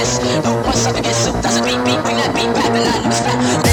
this. No one's sucker gets soup, doesn't beat beat, bring that beat back, and I lose that.